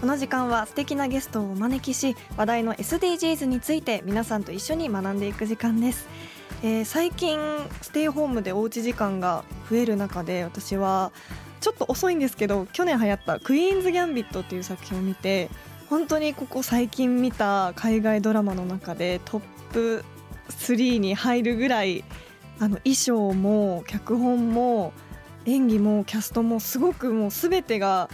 この時間は素敵なゲストをお招きし話題の SDGs について皆さんと一緒に学んでいく時間です、えー最近ステイホームでおうち時間が増える中で私はちょっと遅いんですけど去年流行った「クイーンズ・ギャンビット」っていう作品を見て本当にここ最近見た海外ドラマの中でトップ3に入るぐらいあの衣装も脚本も演技もキャストもすごくもう全てが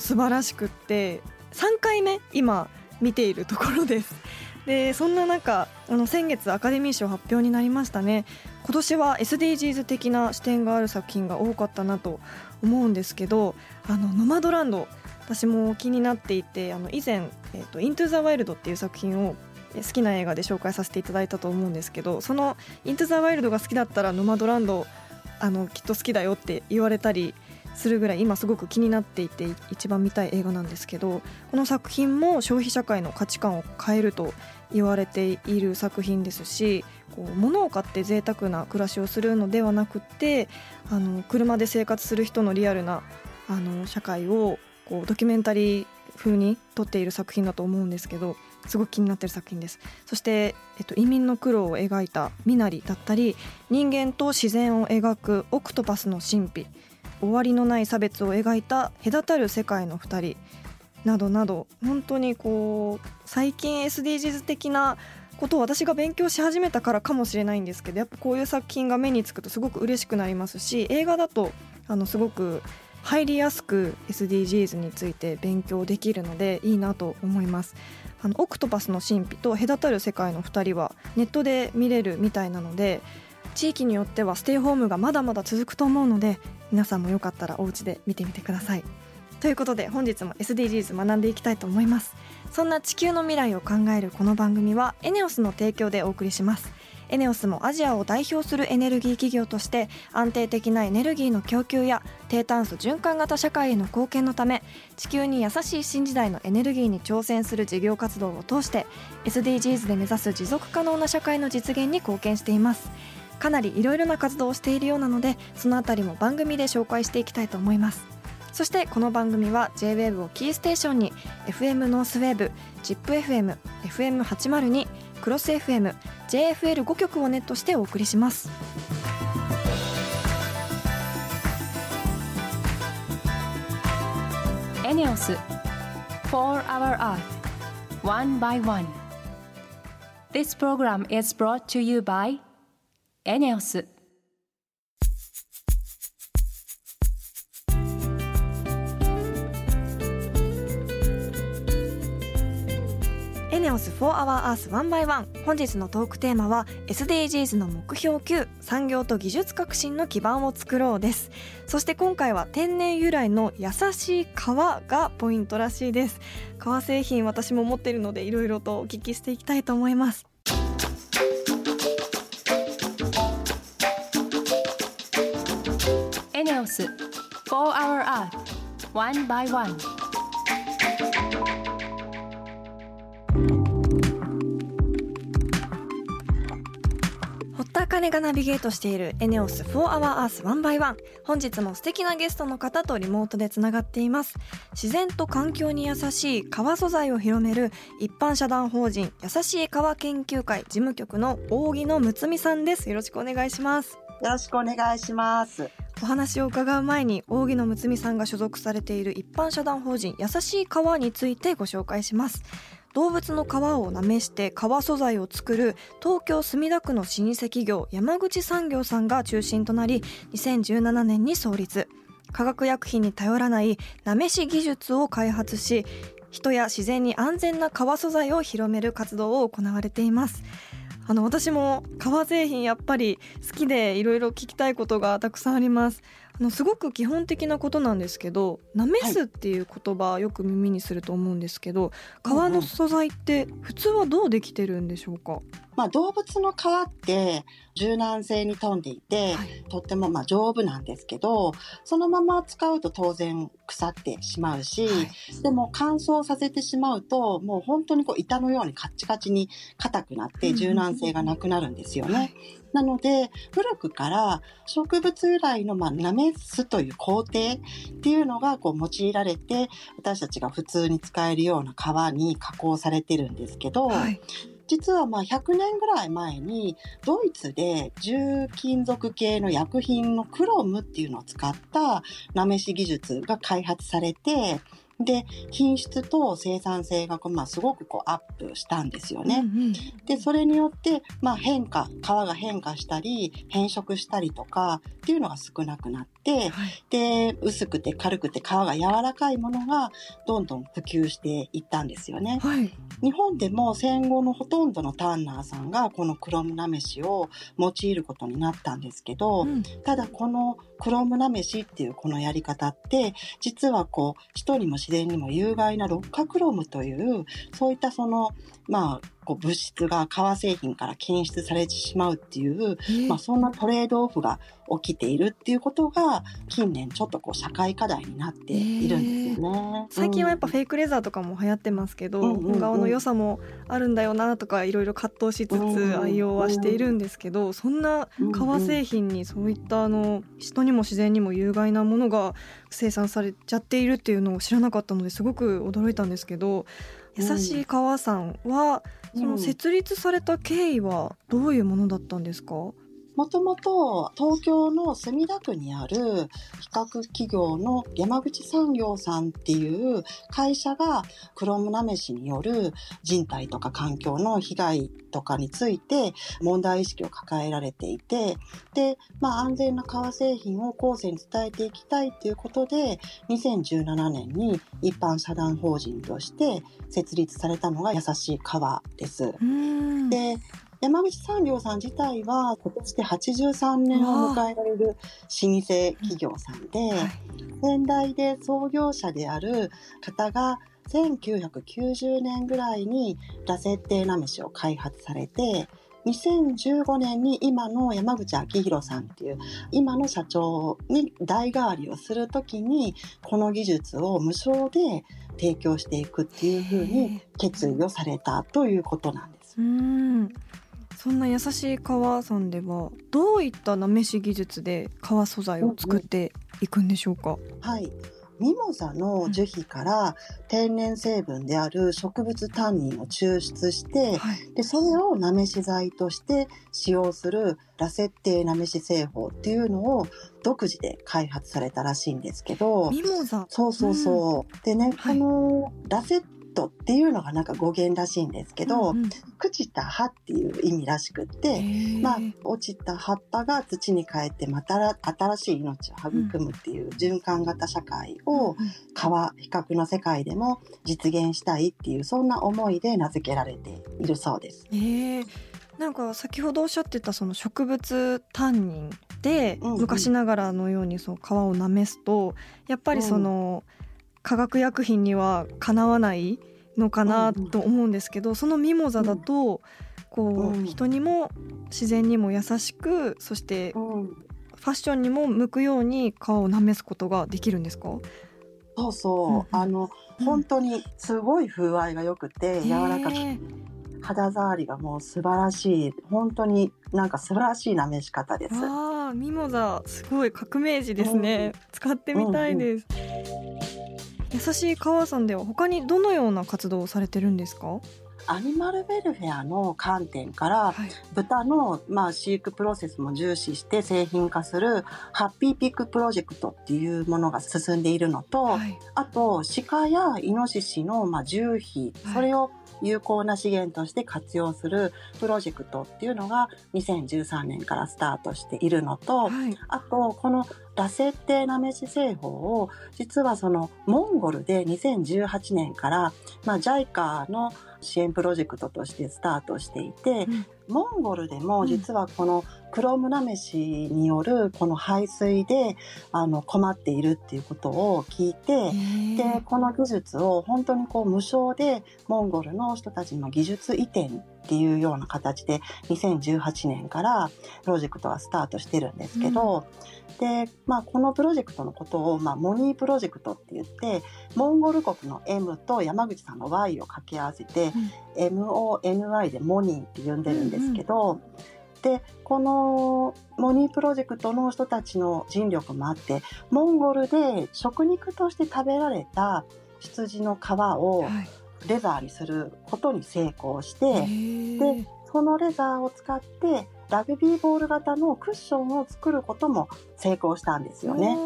素晴らしくって3回目今見ているところです。でそんな中あの先月アカデミー賞発表になりましたね。今年は SDGs 的な視点がある作品が多かったなと思うんですけどあのノマドランド私も気になっていてあの以前「えー、とイントゥ・ザ・ワイルド」っていう作品を好きな映画で紹介させていただいたと思うんですけどその「イントゥ・ザ・ワイルド」が好きだったらノマドランドあのきっと好きだよって言われたりするぐらい今すごく気になっていて一番見たい映画なんですけどこの作品も消費社会の価値観を変えると言われている作品ですしこう物を買って贅沢な暮らしをするのではなくてあの車で生活する人のリアルなあの社会をこうドキュメンタリー風に撮っている作品だと思うんですけどすごく気になってる作品です。そして、えっと、移民の苦労を描いた「ミナリ」だったり人間と自然を描く「オクトパスの神秘」終わりのない差別を描いた「隔たる世界の二人」などなど本当にこう最近 SDGs 的なことを私が勉強し始めたからかもしれないんですけどやっぱこういう作品が目につくとすごく嬉しくなりますし映画だとあのすごく入りやすく SDGs について勉強できるのでいいなと思います。あのオクトパスの神秘と隔たる世界の2人はネットで見れるみたいなので地域によってはステイホームがまだまだ続くと思うので皆さんもよかったらお家で見てみてください。ということで本日も SDGs 学んでいきたいと思います。そんな地球の未来を考えるこの番組はエネオスの提供でお送りします。エネオスもアジアを代表するエネルギー企業として安定的なエネルギーの供給や低炭素循環型社会への貢献のため地球に優しい新時代のエネルギーに挑戦する事業活動を通して SDGs で目指す持続可能な社会の実現に貢献しています。かなりいろいろな活動をしているようなのでそのあたりも番組で紹介していきたいと思いますそしてこの番組は JWAVE をキーステーションに FM ノースウェーブ ZIPFM、FM802、クロス FM、JFL5 曲をネットしてお送りします。エネオス4 Hour Earth One by One This program is brought to you by エネオス。エネオス4 Hour Earth 1 by 1本日のトークテーマは SDGs の目標9産業と技術革新の基盤を作ろうです。そして今回は天然由来の優しい革がポイントらしいです。革製品私も持っているのでいろいろとお聞きしていきたいと思います。エネオス4 Hour Earth One by One. 堀田茜がナビゲートしているエネオス4 Hour Earth 1 by 1本日も素敵なゲストの方とリモートでつながっています。自然と環境に優しい革素材を広める一般社団法人優しい革研究会事務局の扇野睦美さんです。よろしくお願いします。よろしくお願いします。お話を伺う前に扇野睦美さんが所属されている一般社団法人優しい革についてご紹介します。動物の皮をなめして革素材を作る東京墨田区の老舗企業山口産業さんが中心となり2017年に創立。化学薬品に頼らないなめし技術を開発し人や自然に安全な革素材を広める活動を行われています。あの私も革製品やっぱり好きでいろいろ聞きたいことがたくさんあります。のすごく基本的なことなんですけど「なめす」っていう言葉、よく耳にすると思うんですけど皮の素材って普通はどうできてるんでしょうか、まあ、動物の皮って柔軟性に富んでいて、はい、とってもまあ丈夫なんですけどそのまま使うと当然腐ってしまうし、はい、でも乾燥させてしまうともう本当にこう板のようにカッチカチに硬くなって柔軟性がなくなるんですよね。はいなので、古くから植物由来の、まあ、なめすという工程っていうのがこう用いられて、私たちが普通に使えるような皮に加工されてるんですけど、はい、実はまあ100年ぐらい前にドイツで重金属系の薬品のクロムっていうのを使ったなめし技術が開発されてで、品質と生産性が、まあ、すごくこうアップしたんですよね。うんうん、で、それによって、まあ、変化、皮が変化したり、変色したりとかっていうのが少なくなって、はい、で、薄くて軽くて皮が柔らかいものがどんどん普及していったんですよね。はい、日本でも戦後のほとんどのタンナーさんがこのクロムナメシを用いることになったんですけど、うん、ただこのクロムナメシっていうこのやり方って、実はこう、人にも自然にも有害な六角ロムという、そういったその、まあ、こう物質が革製品から検出されてしまうっていう、まあ、そんなトレードオフが起きているっていうことが近年ちょっとこう社会課題になっているんですよね。最近はやっぱフェイクレザーとかも流行ってますけど、本顔の良さもあるんだよなとかいろいろ葛藤しつつ愛用はしているんですけど、そんな革製品にそういったあの人にも自然にも有害なものが生産されちゃっているっていうのを知らなかったのですごく驚いたんですけど優しい川さんは、その設立された経緯はどういうものだったんですか、もともと東京の墨田区にある比較企業の山口産業さんっていう会社がクロムナメシによる人体とか環境の被害とかについて問題意識を抱えられていて、で、まあ安全な革製品を後世に伝えていきたいっていうことで、2017年に一般社団法人として設立されたのが優しい革です。で、山口産業さん自体は今年で83年を迎えられる老舗企業さんで、先代で創業者である方が1990年ぐらいにラセッテナメシを開発されて、2015年に今の山口昭弘さんっていう今の社長に代替わりをするときにこの技術を無償で提供していくっていうふうに決意をされたということなんです。うんそんな優しい革さんではどういったなめし技術で革素材を作っていくんでしょうか、はい。ミモザの樹皮から天然成分である植物タンニンを抽出して、はい、でそれをなめし剤として使用するラセッテなめし製法っていうのを独自で開発されたらしいんですけど。ミモザ。そうそうそう、うん、でね、はい、このラセットっていうのがなんか語源らしいんですけど、うんうん、朽ちた葉っていう意味らしくって、まあ、落ちた葉っぱが土に帰ってまた新しい命を育むっていう循環型社会を川比較の世界でも実現したいっていうそんな思いで名付けられているそうです。えー。なんか先ほどおっしゃってたその植物タンニンで昔ながらのようにその皮をなめすとやっぱりその、うん化学薬品にはかなわないのかなと思うんですけど、そのミモザだとこう、人にも自然にも優しくそして、ファッションにも向くように皮をなめすことができるんですか？そうそう、あの本当にすごい風合いが良くて柔らかく肌触りがもう素晴らしい。本当になんか素晴らしいなめし方です。ああミモザすごい革命児ですね、うん、使ってみたいです、うんうん優しい川さんでは他にどのような活動をされてるんですか？アニマルウェルフェアの観点から、はい、豚の、まあ、飼育プロセスも重視して製品化するハッピーピックプロジェクトっていうものが進んでいるのと、はい、あと鹿やイノシシの、まあ、重皮、はい、それを有効な資源として活用するプロジェクトっていうのが2013年からスタートしているのと、はい、あとこのラセッテナメシ製法を実はそのモンゴルで2018年から、まあ、JICA の支援プロジェクトとしてスタートしていて、うん、モンゴルでも実はこのクロムナメシによるこの排水であの困っているっていうことを聞いてでこの技術を本当にこう無償でモンゴルの人たちの技術移転っていうような形で2018年からプロジェクトはスタートしてるんですけど、うん、で、まあ、このプロジェクトのことを、まあ、モニープロジェクトって言ってモンゴル国の M と山口さんの Y を掛け合わせて、うん、MONY でモニーって呼んでるんですけど、うん。うんでこのモニープロジェクトの人たちの尽力もあってモンゴルで食肉として食べられた羊の皮をレザーにすることに成功して、はい、でそのレザーを使ってラグビーボール型のクッションを作ることも成功したんですよね。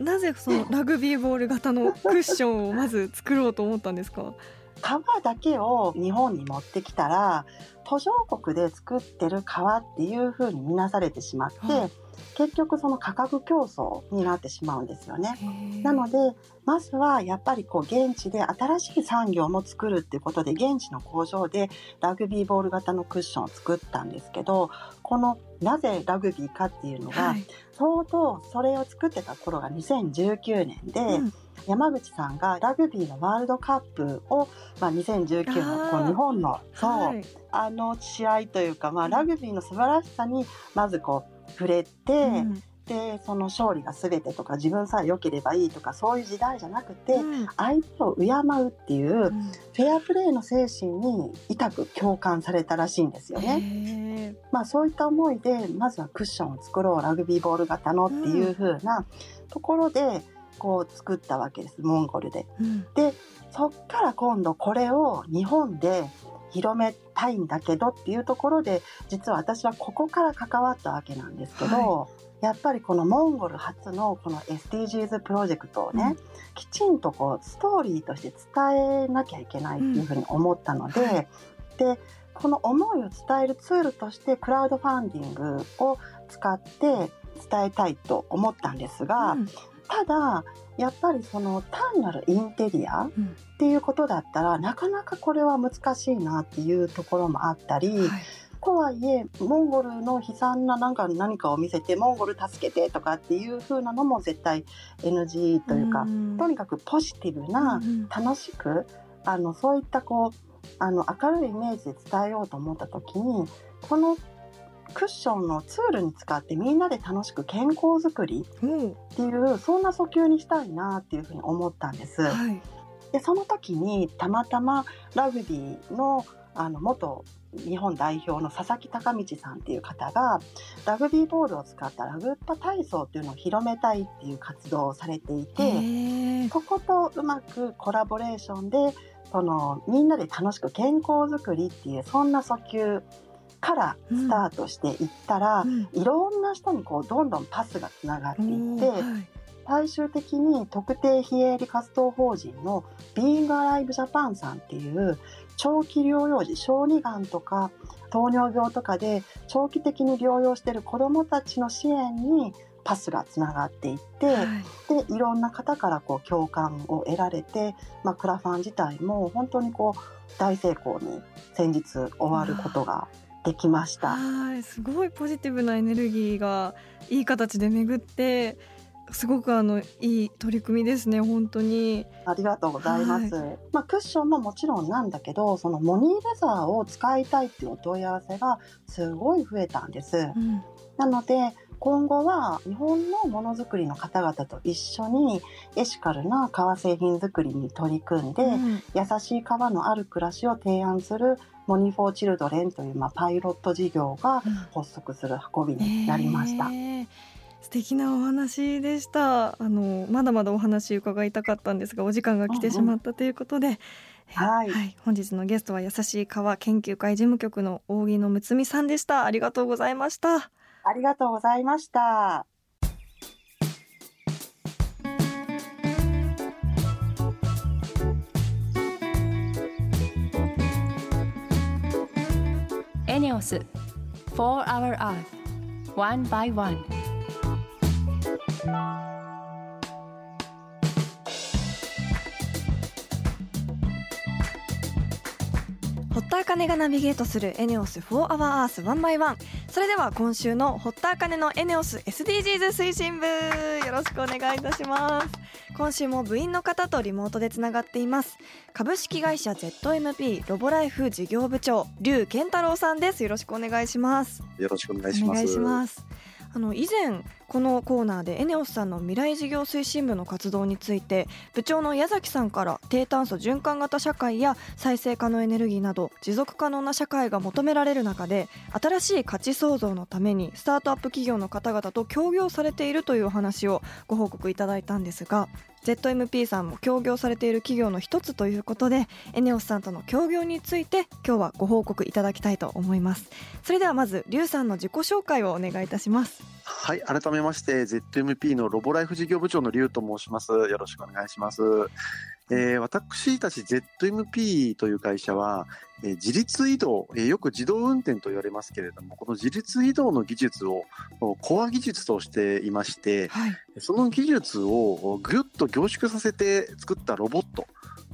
なぜそのラグビーボール型のクッションをまず作ろうと思ったんですか？皮だけを日本に持ってきたら途上国で作ってる皮っていうふうに見なされてしまって、はい、結局その価格競争になってしまうんですよね。なのでまずはやっぱりこう現地で新しい産業も作るっていうことで現地の工場でラグビーボール型のクッションを作ったんですけどこのなぜラグビーかっていうのが、はい、相当それを作ってた頃が2019年で、うん山口さんがラグビーのワールドカップを、まあ、2019のこう日本のそう、はい、あの試合というか、まあ、ラグビーの素晴らしさにまずこう触れて、うん、でその勝利が全てとか自分さえ良ければいいとかそういう時代じゃなくて、うん、相手を敬うっていう、うん、フェアプレーの精神に痛く共感されたらしいんですよね。まあ、そういった思いでまずはクッションを作ろうラグビーボール型のっていう風なところで、こう作ったわけです。モンゴルで。うん、でそっから今度これを日本で広めたいんだけどっていうところで実は私はここから関わったわけなんですけど、はい、やっぱりこのモンゴル初のこの SDGs プロジェクトをね、うん、きちんとこうストーリーとして伝えなきゃいけないっていうふうに思ったので、うん。はい、でこの思いを伝えるツールとしてクラウドファンディングを使って伝えたいと思ったんですが、うん、ただやっぱりその単なるインテリアっていうことだったら、うん、なかなかこれは難しいなっていうところもあったり、はい、とはいえモンゴルの悲惨ななんか何かを見せてモンゴル助けてとかっていう風なのも絶対 NG というか、うん、とにかくポジティブな、楽しくあのそういったこうあの明るいイメージで伝えようと思った時にこのクッションのツールに使ってみんなで楽しく健康づくりっていう、うん、そんな訴求にしたいなっていうふうに思ったんです。はい、でその時にたまたまラグビーのあの元日本代表の佐々木隆道さんっていう方がラグビーボールを使ったラグッパ体操っていうのを広めたいっていう活動をされていてそことうまくコラボレーションでそのみんなで楽しく健康づくりっていうそんな訴求からスタートしていったら、うん、いろんな人にこうどんどんパスがつながっていって、はい、最終的に特定非営利活動法人のビーングアライブジャパンさんっていう長期療養時小児がんとか糖尿病とかで長期的に療養している子どもたちの支援にパスがつながっていって、はい、でいろんな方からこう共感を得られて、まあ、クラファン自体も本当にこう大成功に先日終わることができました。はいすごいポジティブなエネルギーがいい形で巡ってすごくあのいい取り組みですね本当に。ありがとうございます、はい、まあ、クッションももちろんなんだけどそのモニーレザーを使いたいっていうお問い合わせがすごい増えたんです、うん、なので今後は日本のものづくりの方々と一緒にエシカルな革製品作りに取り組んで、うん、優しい革のある暮らしを提案するモニフォーチルドレンという、まあ、パイロット事業が発足する運びになりました。うんえー。素敵なお話でした。あのまだまだお話伺いたかったんですがお時間が来てしまったということで、うんうん。はい、はい、本日のゲストは優しい川研究会事務局の扇野睦美さんでした。ありがとうございましたありがとうございました。エネオス4 Hour Earth One by One 田茜がナビゲートするエネオス4 Hour Earth 1 by 1それでは今週の堀田茜のエネオス SDGs 推進部よろしくお願いいたします。今週も部員の方とリモートでつながっています。株式会社 ZMP ロボライフ事業部長劉健太郎さんです。よろしくお願いします。よろしくお願いします。あの以前このコーナーでエネオスさんの未来事業推進部の活動について部長の矢崎さんから低炭素循環型社会や再生可能エネルギーなど持続可能な社会が求められる中で新しい価値創造のためにスタートアップ企業の方々と協業されているというお話をご報告いただいたんですが ZMP さんも協業されている企業の一つということでエネオスさんとの協業について今日はご報告いただきたいと思います。それではまずリュウさんの自己紹介をお願いいたします。はい改めまして ZMP のロボライフ事業部長のリュウと申します。よろしくお願いします。えー、私たち ZMP という会社は、えー、自立移動、えー、よく自動運転と言われますけれども、この自立移動の技術をコア技術としていまして、はい、その技術をぐっと凝縮させて作ったロボット、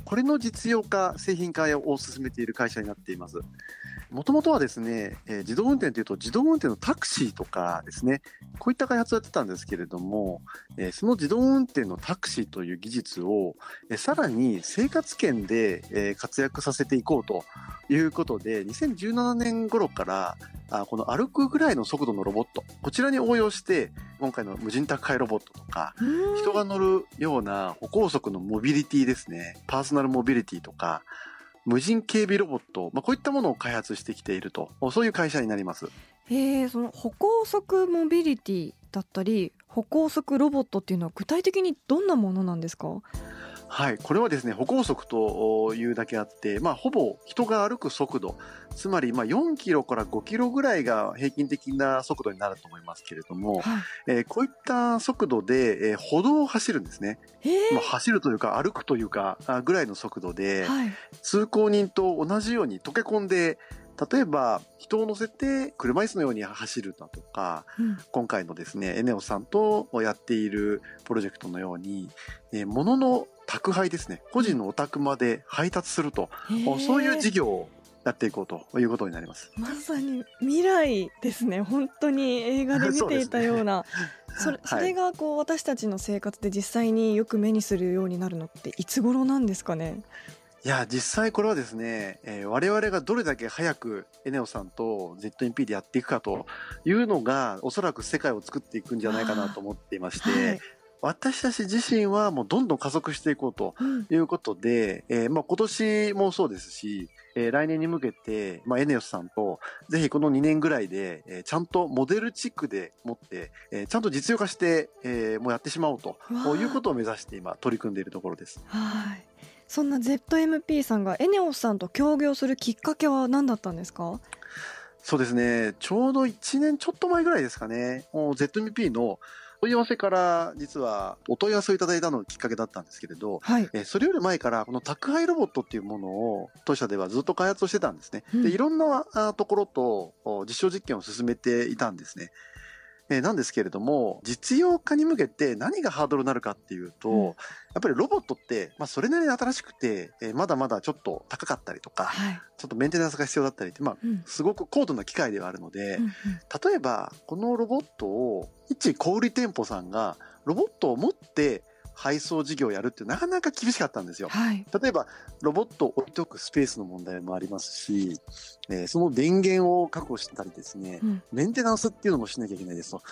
これの実用化、製品化を進めている会社になっています。もともとはですね、えー、自動運転というと自動運転のタクシーとかですね、こういった開発をやってたんですけれども、えー、その自動運転のタクシーという技術を、えー、さらに生活圏で、えー、活躍させていこうということで、2017年頃からあこの歩くぐらいの速度のロボット、こちらに応用して、今回の無人宅配ロボットとか、人が乗るような歩行速のモビリティですね、パーソナルモビリティとか、無人警備ロボット、まあ、こういったものを開発してきていると。そういう会社になります。へその歩行速モビリティだったり歩行速ロボットっていうのは具体的にどんなものなんですか？はい、これはですね、歩行速というだけあって、まあ、ほぼ人が歩く速度、つまり、まあ、4キロから5キロぐらいが平均的な速度になると思いますけれども、はい、えー、こういった速度で、えー、歩道を走るんですね。まあ、走るというか歩くというかぐらいの速度で、はい、通行人と同じように溶け込んで例えば人を乗せて車椅子のように走るだとか、うん、今回のですねエネオさんとやっているプロジェクトのように、えー、物の宅配ですね。個人のお宅まで配達すると。そういう事業をやっていこうということになります。まさに未来ですね。本当に映画で見ていたような。それそれがこう私たちの生活で実際によく目にするようになるのっていつ頃なんですかね？いや、実際これはですね、えー、我々がどれだけ早くエネオさんと ZMP でやっていくかというのが、おそらく世界を作っていくんじゃないかなと思っていまして、はい、私たち自身はもうどんどん加速していこうということで、うん、えー、まあ、今年もそうですし、えー、来年に向けて、まあ、エネオスさんと、ぜひこの2年ぐらいで、えー、ちゃんとモデルチックで持って、えー、ちゃんと実用化して、えー、もうやってしまおうということを目指して今取り組んでいるところです。はい。そんな ZMP さんがエネオスさんと協業するきっかけは何だったんですか？そうですね、ちょうど1年ちょっと前ぐらいですかね、もう ZMP の問い合わせから実はお問い合わせをいただいたのがきっかけだったんですけれど、はい、えそれより前からこの宅配ロボットっていうものを当社ではずっと開発をしてたんですね。うん、でいろんなところと実証実験を進めていたんですね。えー、なんですけれども、実用化に向けて何がハードルになるかっていうと、うん、やっぱりロボットって、まあ、それなりに新しくて、えー、まだまだちょっと高かったりとか、はい、ちょっとメンテナンスが必要だったりって、まあ、うん、すごく高度な機械ではあるので、うんうん、例えば、このロボットを、一小売店舗さんが、ロボットを持って、配送事業をやるってなかなか厳しかったんですよ。はい、例えば、ロボットを置いておくスペースの問題もありますし、えー、その電源を確保したりですね、うん、メンテナンスっていうのもしなきゃいけないですと。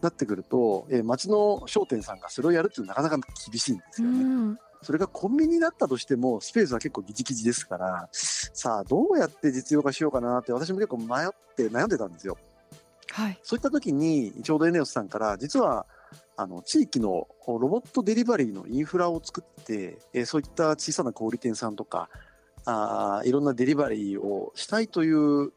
なってくると、えー、町の商店さんがそれをやるっていうのはなかなか厳しいんですよね。うんそれがコンビニだったとしても、スペースは結構ギチギチですから、さあ、どうやって実用化しようかなって、私も結構迷って悩んでたんですよ。はい。そういった時に、ちょうどエネオスさんから、実は、あの、地域のロボットデリバリーのインフラを作って、えー、そういった小さな小売店さんとか、あいろんなデリバリーをしたいという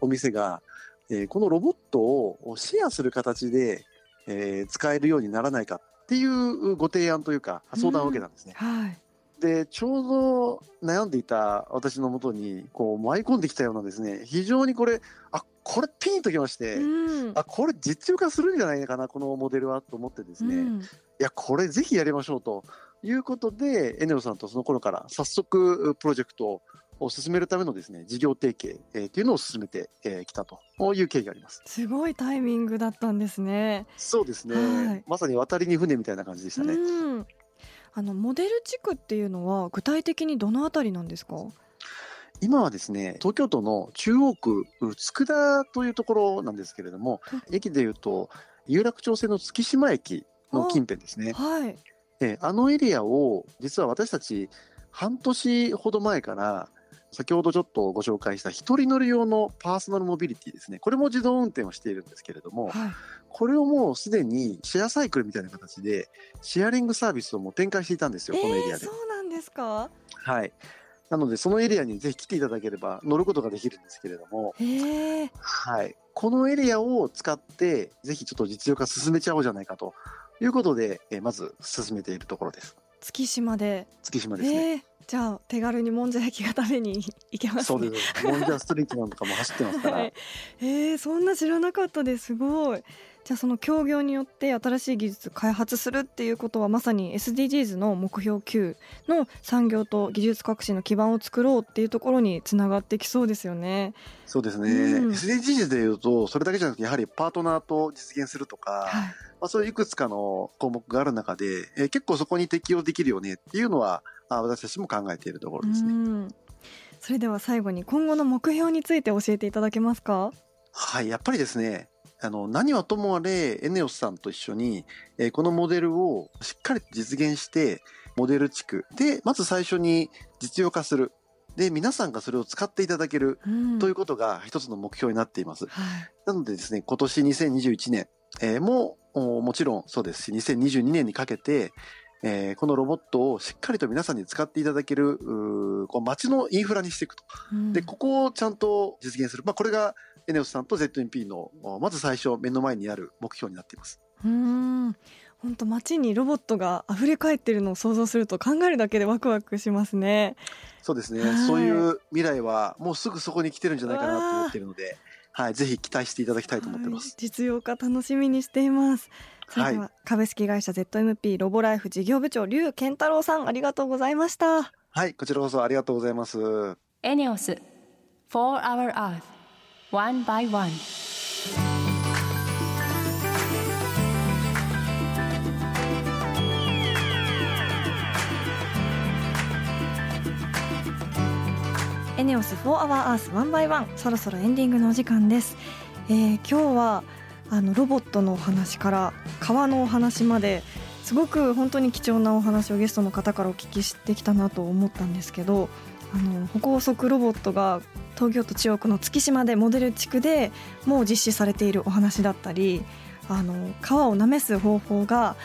お店が、えー、このロボットをシェアする形で、えー、使えるようにならないかっていうご提案というか、相談を受けたんですね。はい。で、ちょうど悩んでいた私のもとに、こう、舞い込んできたようなですね、非常にこれ、あ、これピンときまして、うん、あ、これ実用化するんじゃないかな、このモデルはと思ってですね、うん、いや、これぜひやりましょうということで、エネオさんとその頃から早速プロジェクトを進めるためのですね、事業提携、えー、というのを進めてき、えー、たという経緯があります。すごいタイミングだったんですね。そうですね。はい、まさに渡りに船みたいな感じでしたね。あのモデル地区っていうのは具体的にどのあたりなんですか？今はですね、東京都の中央区佃というところなんですけれども、駅でいうと有楽町線の月島駅の近辺ですね。はい。えあのエリアを実は私たち半年ほど前から先ほどちょっとご紹介した一人乗り用のパーソナルモビリティですね。これも自動運転をしているんですけれども、はい、これをもうすでにシェアサイクルみたいな形でシェアリングサービスをもう展開していたんですよ、このエリアで。そうなんですか？はい。なので、そのエリアにぜひ来ていただければ乗ることができるんですけれども、はい。このエリアを使って、ぜひちょっと実用化進めちゃおうじゃないかということで、えまず進めているところです。月島で。月島ですね。じゃあ手軽にもんじゃ焼きが食べに 行けます、ね、そうです。もんじゃストリートなんかも走ってますから。はい、えー、そんな知らなかったですごい。じゃあその協業によって新しい技術開発するっていうことはまさに SDGs の目標9の産業と技術革新の基盤を作ろうっていうところにつながってきそうですよね。そうですね、うん、SDGs でいうとそれだけじゃなくてやはりパートナーと実現するとか、はい、まあ、そういういくつかの項目がある中で、えー、結構そこに適用できるよねっていうのはあ私たちも考えているところですね。うん。それでは最後に今後の目標について教えていただけますか？はい、やっぱりですね、あの、何はともあれ、エネオスさんと一緒に、えー、このモデルをしっかり実現して、モデル地区で、まず最初に実用化する。で、皆さんがそれを使っていただける、ということが一つの目標になっています。はい、なのでですね、今年2021年、えー、ももちろんそうですし、2022年にかけて、えー、このロボットをしっかりと皆さんに使っていただける、こう街のインフラにしていくと。うん、で、ここをちゃんと実現する。まあ、これがエネオスさんと ZMP のまず最初目の前にある目標になっています。うん本当街にロボットが溢れ返ってるのを想像すると考えるだけでワクワクしますね。そうですね。そういう未来はもうすぐそこに来てるんじゃないかなと思ってるので、はい、ぜひ期待していただきたいと思ってます。実用化楽しみにしています。それでは、株式会社 ZMP ロボライフ事業部長劉健太郎さんありがとうございました。はい、こちらこそありがとうございます。エネオス For Our Earth one by one. エネオス4 Hour Earth One by One そろそろエンディングのお時間です、えー、今日はあのロボットのお話から川のお話まですごく本当に貴重なお話をゲストの方からお聞きしてきたなと思ったんですけどあの歩行速ロボットが東京都中央区の月島でモデル地区でもう実施されているお話だったりあの川をなめす方法が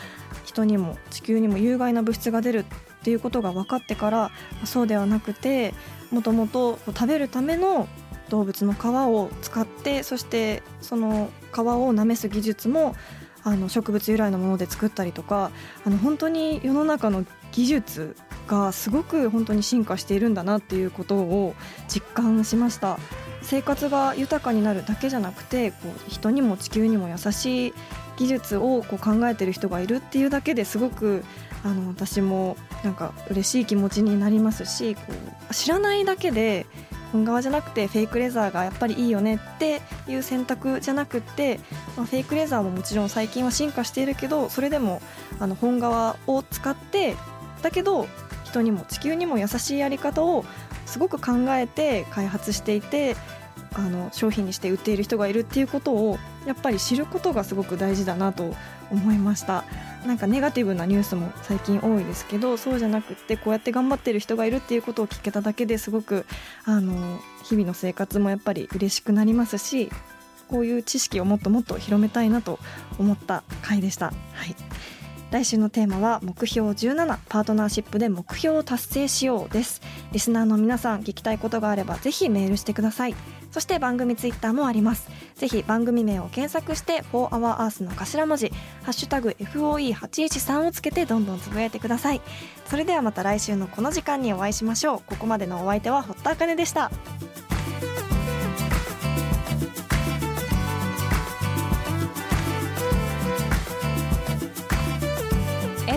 人にも地球にも有害な物質が出るっていうことが分かってからそうではなくてもともと食べるための動物の皮を使ってそしてその皮をなめす技術もあの植物由来のもので作ったりとかあの本当に世の中の技術がすごく本当に進化しているんだなっていうことを実感しました。生活が豊かになるだけじゃなくてこう人にも地球にも優しい技術をこう考えてる人がいるっていうだけですごくあの私もなんか嬉しい気持ちになりますしこう知らないだけで本革じゃなくてフェイクレザーがやっぱりいいよねっていう選択じゃなくて、まあ、フェイクレザーももちろん最近は進化しているけどそれでもあの本革を使ってだけど人にも地球にも優しいやり方をすごく考えて開発していてあの商品にして売っている人がいるっていうことをやっぱり知ることがすごく大事だなと思いましたなんかネガティブなニュースも最近多いですけどそうじゃなくってこうやって頑張ってる人がいるっていうことを聞けただけですごくあの日々の生活もやっぱり嬉しくなりますしこういう知識をもっともっと広めたいなと思った回でした。はい来週のテーマは目標17パートナーシップで目標を達成しようです。リスナーの皆さん聞きたいことがあればぜひメールしてください。そして番組ツイッターもあります。ぜひ番組名を検索して「4HourEarth」の頭文字「ハッシュタグ #FOE813」をつけてどんどんつぶやいてください。それではまた来週のこの時間にお会いしましょう。ここまでのお相手は堀田茜でした。